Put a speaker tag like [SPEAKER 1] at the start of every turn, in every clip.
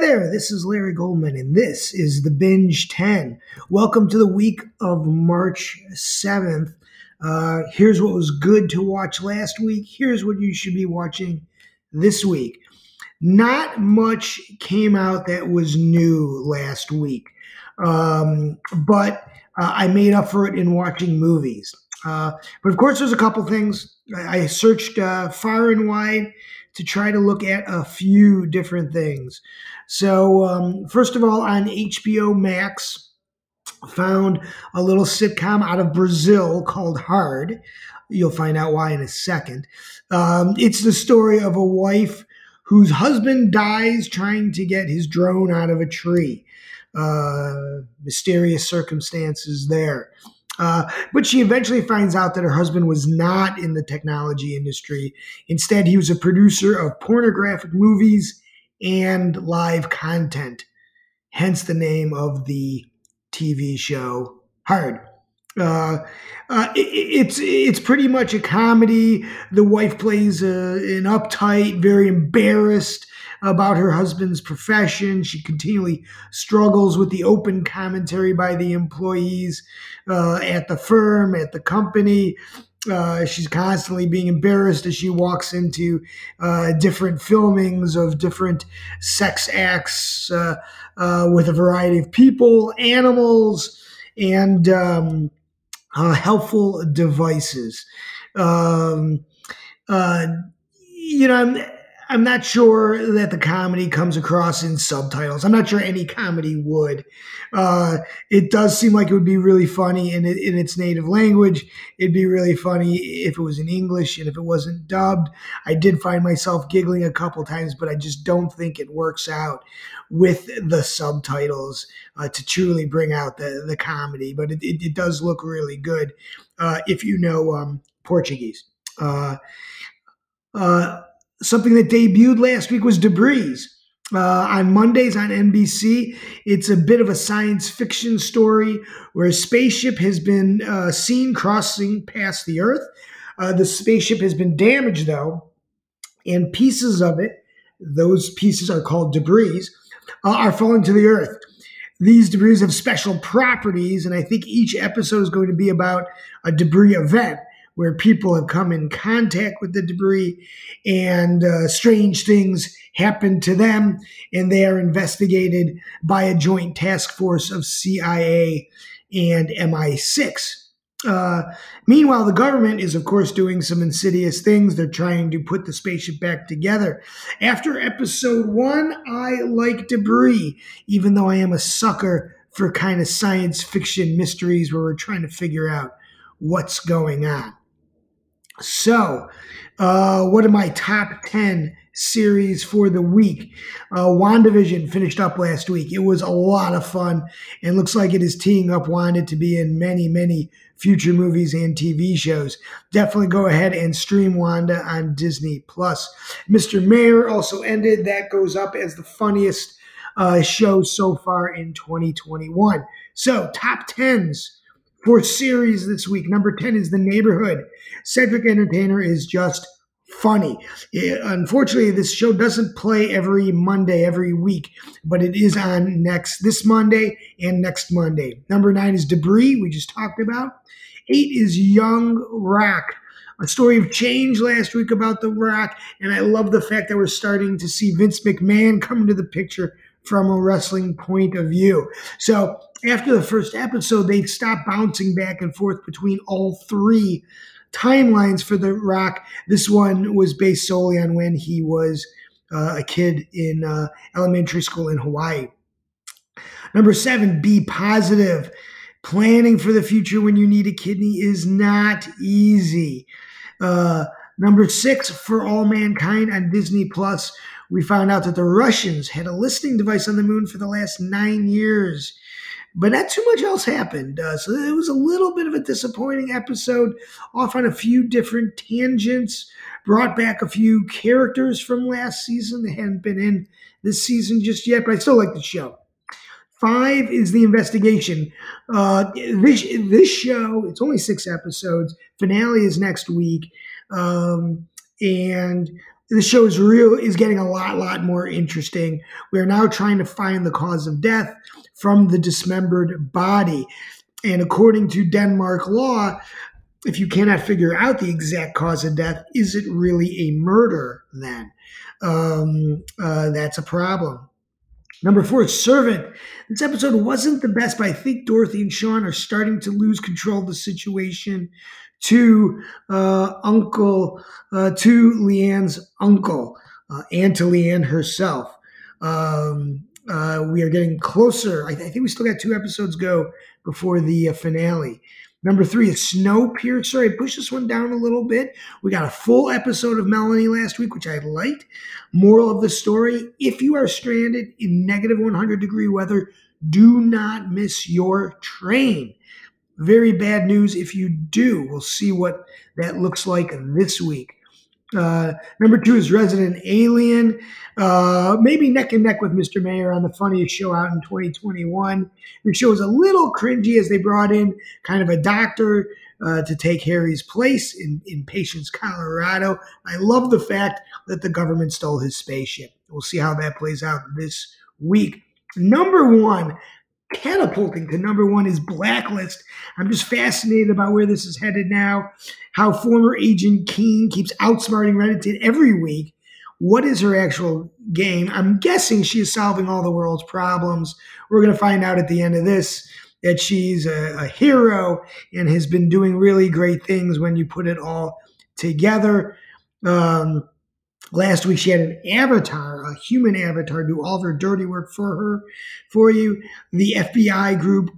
[SPEAKER 1] There, this is Larry Goldman, and this is the Binge 10. Welcome to the week of March 7th. Uh, here's what was good to watch last week. Here's what you should be watching this week. Not much came out that was new last week, um, but uh, I made up for it in watching movies. Uh, but of course, there's a couple things. I, I searched uh, far and wide to try to look at a few different things. So, um, first of all, on HBO Max, found a little sitcom out of Brazil called Hard. You'll find out why in a second. Um, it's the story of a wife whose husband dies trying to get his drone out of a tree. Uh, mysterious circumstances there. Uh, but she eventually finds out that her husband was not in the technology industry. Instead, he was a producer of pornographic movies and live content, hence the name of the TV show Hard. Uh, uh, it, it's it's pretty much a comedy. The wife plays a, an uptight, very embarrassed about her husband's profession. She continually struggles with the open commentary by the employees uh, at the firm, at the company. Uh, she's constantly being embarrassed as she walks into uh, different filmings of different sex acts uh, uh with a variety of people, animals, and um, uh, helpful devices. Um, you know, I'm, not sure that the comedy comes across in subtitles. I'm not sure any comedy would. Uh, it does seem like it would be really funny in, in its native language. It'd be really funny if it was in English and if it wasn't dubbed. I did find myself giggling a couple times, but I just don't think it works out with the subtitles uh, to truly bring out the, the comedy. But it, it, it does look really good uh, if you know um, Portuguese. Uh, uh something that debuted last week was Debris. Uh, on Mondays on NBC, it's a bit of a science fiction story where a spaceship has been uh, seen crossing past the Earth. Uh, the spaceship has been damaged, though, and pieces of it, those pieces are called debris, uh, are falling to the Earth. These debris have special properties, and I think each episode is going to be about a debris event where people have come in contact with the debris and uh, strange things happen to them, and they are investigated by a joint task force of CIA and MI6. Uh, meanwhile, the government is, of course, doing some insidious things. They're trying to put the spaceship back together. After episode one, I like debris, even though I am a sucker for kind of science fiction mysteries where we're trying to figure out what's going on. So, uh, what are my top 10 series for the week? Uh, WandaVision finished up last week. It was a lot of fun and looks like it is teeing up Wanda to be in many, many future movies and TV shows. Definitely go ahead and stream Wanda on Disney Plus. Mr. Mayor also ended. That goes up as the funniest uh, show so far in 2021. So, top 10s for series this week. Number 10 is The Neighborhood. Cedric Entertainer is just funny. It, unfortunately, this show doesn't play every Monday, every week, but it is on next this Monday and next Monday. Number nine is Debris, we just talked about. Eight is Young Rock. A story of change last week about the Rock, and I love the fact that we're starting to see Vince McMahon come into the picture from a wrestling point of view. So after the first episode, they stopped bouncing back and forth between all three timelines for The Rock. This one was based solely on when he was uh, a kid in uh, elementary school in Hawaii. Number seven, B Positive. Planning for the future when you need a kidney is not easy. Uh, number six, For All Mankind on Disney Plus. We found out that the Russians had a listening device on the moon for the last nine years but not too much else happened. Uh, so it was a little bit of a disappointing episode, off on a few different tangents. Brought back a few characters from last season that hadn't been in this season just yet, but I still like the show. Five is the investigation. Uh, this this show it's only six episodes. Finale is next week, um, and the show is real is getting a lot lot more interesting. We are now trying to find the cause of death from the dismembered body. And according to denmark law if you cannot figure out the exact cause of death is it really a murder then? Um, uh, that's a problem. Number four, Servant. This episode wasn't the best, but I think Dorothy and Sean are starting to lose control of the situation to uh, Uncle, uh, to Leanne's uncle, uh, and Leanne herself. Um, uh, we are getting closer. I, I, think we still got two episodes go before the uh, finale. Number three is Snowpiercer. I pushed this one down a little bit. We got a full episode of Melanie last week, which I liked. Moral of the story if you are stranded in negative 100 degree weather, do not miss your train. Very bad news if you do. We'll see what that looks like this week. Uh, number two is Resident Alien, uh, maybe neck and neck with Mr. Mayor on the funniest show out in 2021. The show was a little cringy as they brought in kind of a doctor uh, to take Harry's place in, in Patience, Colorado. I love the fact that the government stole his spaceship. We'll see how that plays out this week. Number one, catapulting to number one is Blacklist. I'm just fascinated about where this is headed now. How former Agent Keen keeps outsmarting Reddit every week. What is her actual game? I'm guessing she is solving all the world's problems. We're going to find out at the end of this that she's a, a hero and has been doing really great things when you put it all together. Um, Last week she had an avatar, a human avatar, do all of her dirty work for her, for you. The FBI group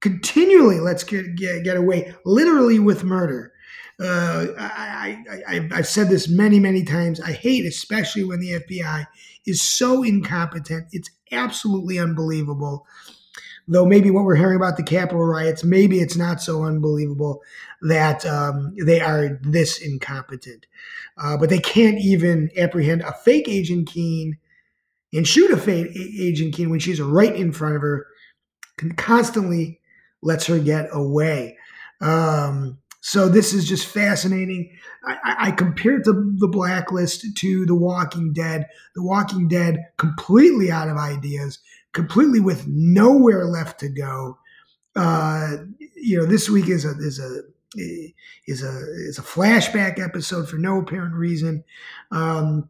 [SPEAKER 1] continually lets get get, get away, literally with murder. Uh, I, I, I, have said this many, many times. I hate, especially when the FBI is so incompetent. It's absolutely unbelievable. Though maybe what we're hearing about the Capitol riots, maybe it's not so unbelievable that um, they are this incompetent. Uh, but they can't even apprehend a fake Agent Keen and shoot a fake Agent Keen when she's right in front of her, constantly lets her get away. Um, so this is just fascinating. I, I compared the, the Blacklist to The Walking Dead. The Walking Dead completely out of ideas, completely with nowhere left to go. Uh, you know, this week is a is a is a is a flashback episode for no apparent reason. Um,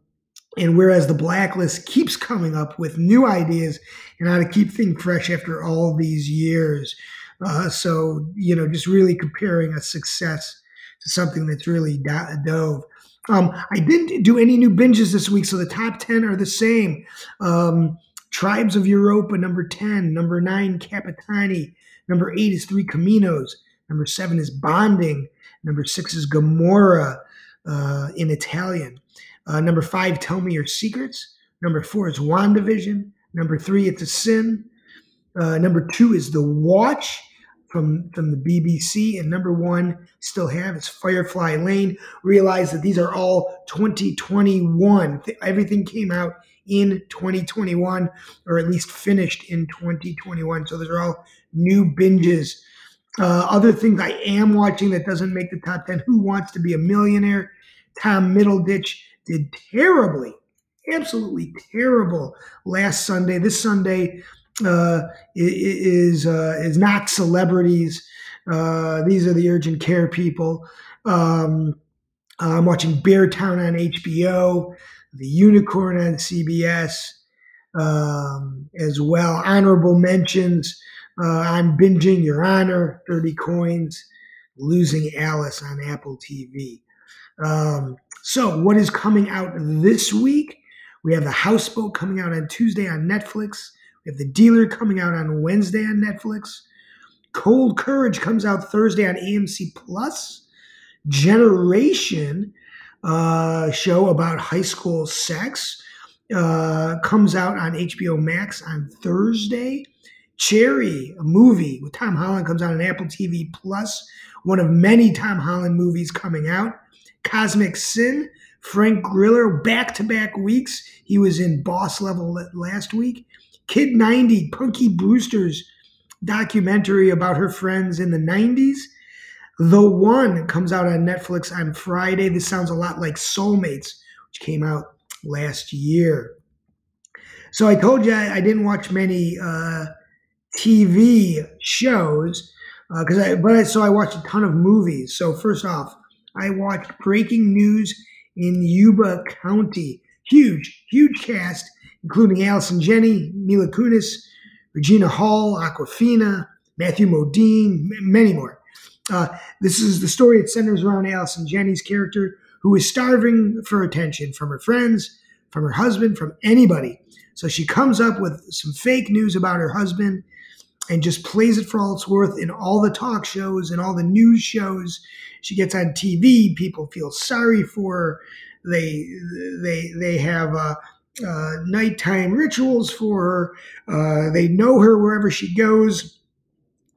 [SPEAKER 1] and whereas the blacklist keeps coming up with new ideas and how to keep things fresh after all these years. Uh, so, you know, just really comparing a success to something that's really do- dove. Um, I didn't do any new binges this week, so the top 10 are the same. Um, Tribes of Europa, number 10. Number 9, Capitani. Number 8 is Three Caminos. Number seven is Bonding. Number six is Gomorrah uh, in Italian. Uh, number five, Tell Me Your Secrets. Number four is WandaVision. Number three, It's a Sin. Uh, number two is The Watch from, from the BBC. And number one, still have, is Firefly Lane. Realize that these are all 2021. Everything came out in 2021, or at least finished in 2021. So those are all new binges uh, other things I am watching that doesn't make the top 10 Who Wants to Be a Millionaire? Tom Middleditch did terribly, absolutely terrible last Sunday. This Sunday uh, is, uh, is not celebrities. Uh, these are the urgent care people. Um, I'm watching Beartown on HBO, The Unicorn on CBS um, as well. Honorable mentions uh, I'm binging Your Honor, 30 coins, losing Alice on Apple TV. Um, so, what is coming out this week? We have The Houseboat coming out on Tuesday on Netflix. We have The Dealer coming out on Wednesday on Netflix. Cold Courage comes out Thursday on AMC Plus. Generation uh, show about high school sex uh, comes out on HBO Max on Thursday. Cherry, a movie with Tom Holland, comes out on Apple TV Plus. One of many Tom Holland movies coming out. Cosmic Sin, Frank Grillo, back to back weeks. He was in Boss Level last week. Kid 90, Punky Brewster's documentary about her friends in the 90s. The One comes out on Netflix on Friday. This sounds a lot like Soulmates, which came out last year. So I told you I, I didn't watch many uh, TV shows because uh, I, but I, so I watched a ton of movies. So first off, I watched Breaking News in Yuba County. Huge, huge cast, including Allison Janney, Mila Kunis, Regina Hall, Awkwafina, Matthew Modine, many more. Uh, this is the story. It centers around Allison Janney's character, who is starving for attention from her friends, from her husband, from anybody. So she comes up with some fake news about her husband and just plays it for all it's worth in all the talk shows and all the news shows. She gets on TV. People feel sorry for her. They they they have uh, uh, nighttime rituals for her. Uh, they know her wherever she goes.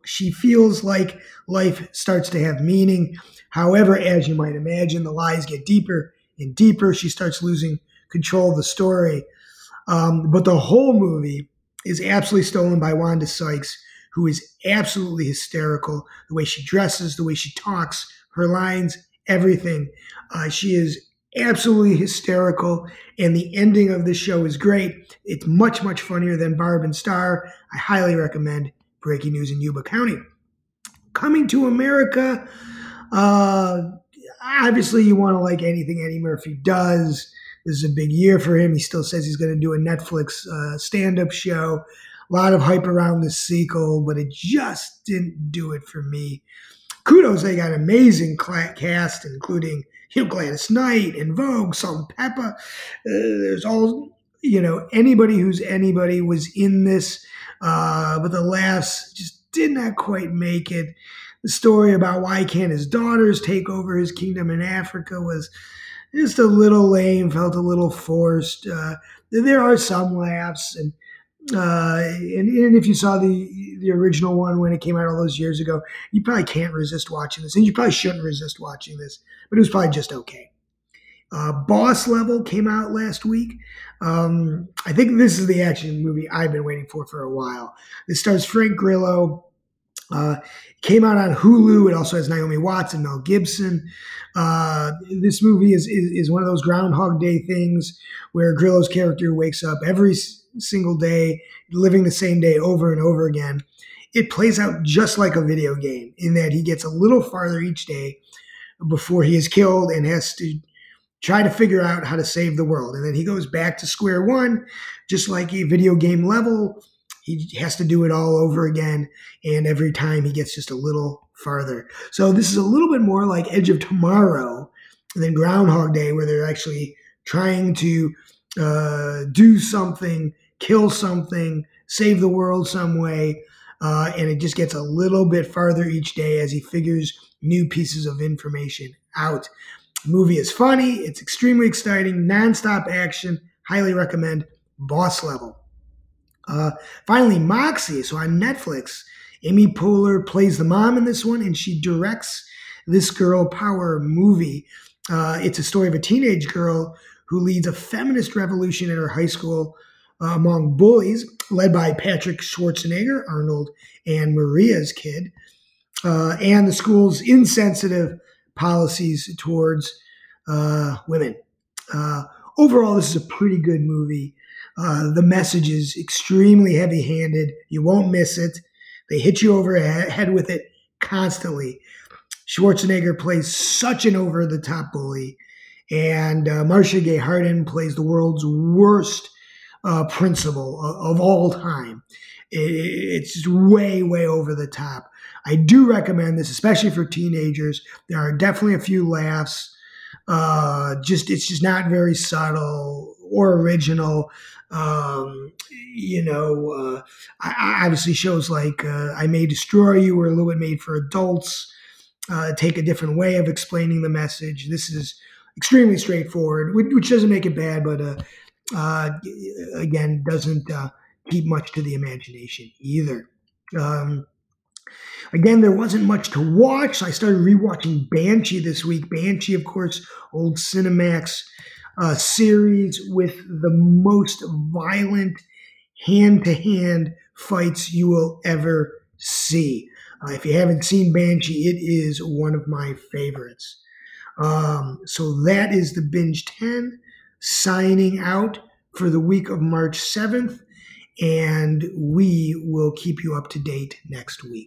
[SPEAKER 1] She feels like life starts to have meaning. However, as you might imagine, the lies get deeper and deeper. She starts losing control of the story. Um, but the whole movie is absolutely stolen by Wanda Sykes, who is absolutely hysterical. The way she dresses, the way she talks, her lines, everything. Uh, she is absolutely hysterical, and the ending of this show is great. It's much, much funnier than Barb and Star. I highly recommend Breaking News in Yuba County. Coming to America, uh, obviously you want to like anything Eddie Murphy does. This is a big year for him. He still says he's going to do a Netflix uh, stand up show. A lot of hype around the sequel, but it just didn't do it for me. Kudos, they got an amazing cast, including you know, Gladys Knight En Vogue, Salt-N-Pepa. Uh, there's all, you know, anybody who's anybody was in this, uh, but the laughs just did not quite make it. The story about why can't his daughters take over his kingdom in Africa was just a little lame, felt a little forced. Uh, there are some laughs, and, uh, and and if you saw the the original one when it came out all those years ago, you probably can't resist watching this, and you probably shouldn't resist watching this. But it was probably just okay. Uh, Boss Level came out last week. Um, I think this is the action movie I've been waiting for for a while. It stars Frank Grillo. Uh, came out on Hulu. It also has Naomi Watts and Mel Gibson. Uh, this movie is, is, is one of those Groundhog Day things where Grillo's character wakes up every s- single day, living the same day over and over again. It plays out just like a video game in that he gets a little farther each day before he is killed and has to try to figure out how to save the world. And then he goes back to square one, just like a video game level he has to do it all over again. And every time he gets just a little farther. So this is a little bit more like Edge of Tomorrow than Groundhog Day, where they're actually trying to uh, do something, kill something, save the world some way. Uh, and it just gets a little bit farther each day as he figures new pieces of information out. The movie is funny, it's extremely exciting, nonstop action. Highly recommend Boss Level. Uh, finally, Moxie. So on Netflix, Amy Poehler plays the mom in this one, and she directs this girl power movie. Uh, it's a story of a teenage girl who leads a feminist revolution in her high school uh, among bullies, led by Patrick Schwarzenegger, Arnold, and Maria's kid, uh, and the school's insensitive policies towards uh, women. Uh, overall, this is a pretty good movie. Uh, the message is extremely heavy handed. You won't miss it. They hit you over the head with it constantly. Schwarzenegger plays such an over the top bully, and uh, Marcia Gay Harden plays the world's worst uh, principal of, of, all time. It, it's way, way over the top. I do recommend this, especially for teenagers. There are definitely a few laughs. Uh, just it's just not very subtle or original. Um, you know, uh, obviously shows like uh, I May Destroy You were a little bit made for adults, uh, take a different way of explaining the message. This is extremely straightforward, which doesn't make it bad, but uh, uh, again, doesn't keep much to the imagination either. Um, again, there wasn't much to watch. I started rewatching Banshee this week. Banshee, of course, old Cinemax uh, series with the most violent hand to hand fights you will ever see. Uh, if you haven't seen Banshee, it is one of my favorites. Um, so that is the binge 10. signing out for the week of March 7th, and we will keep you up to date next week.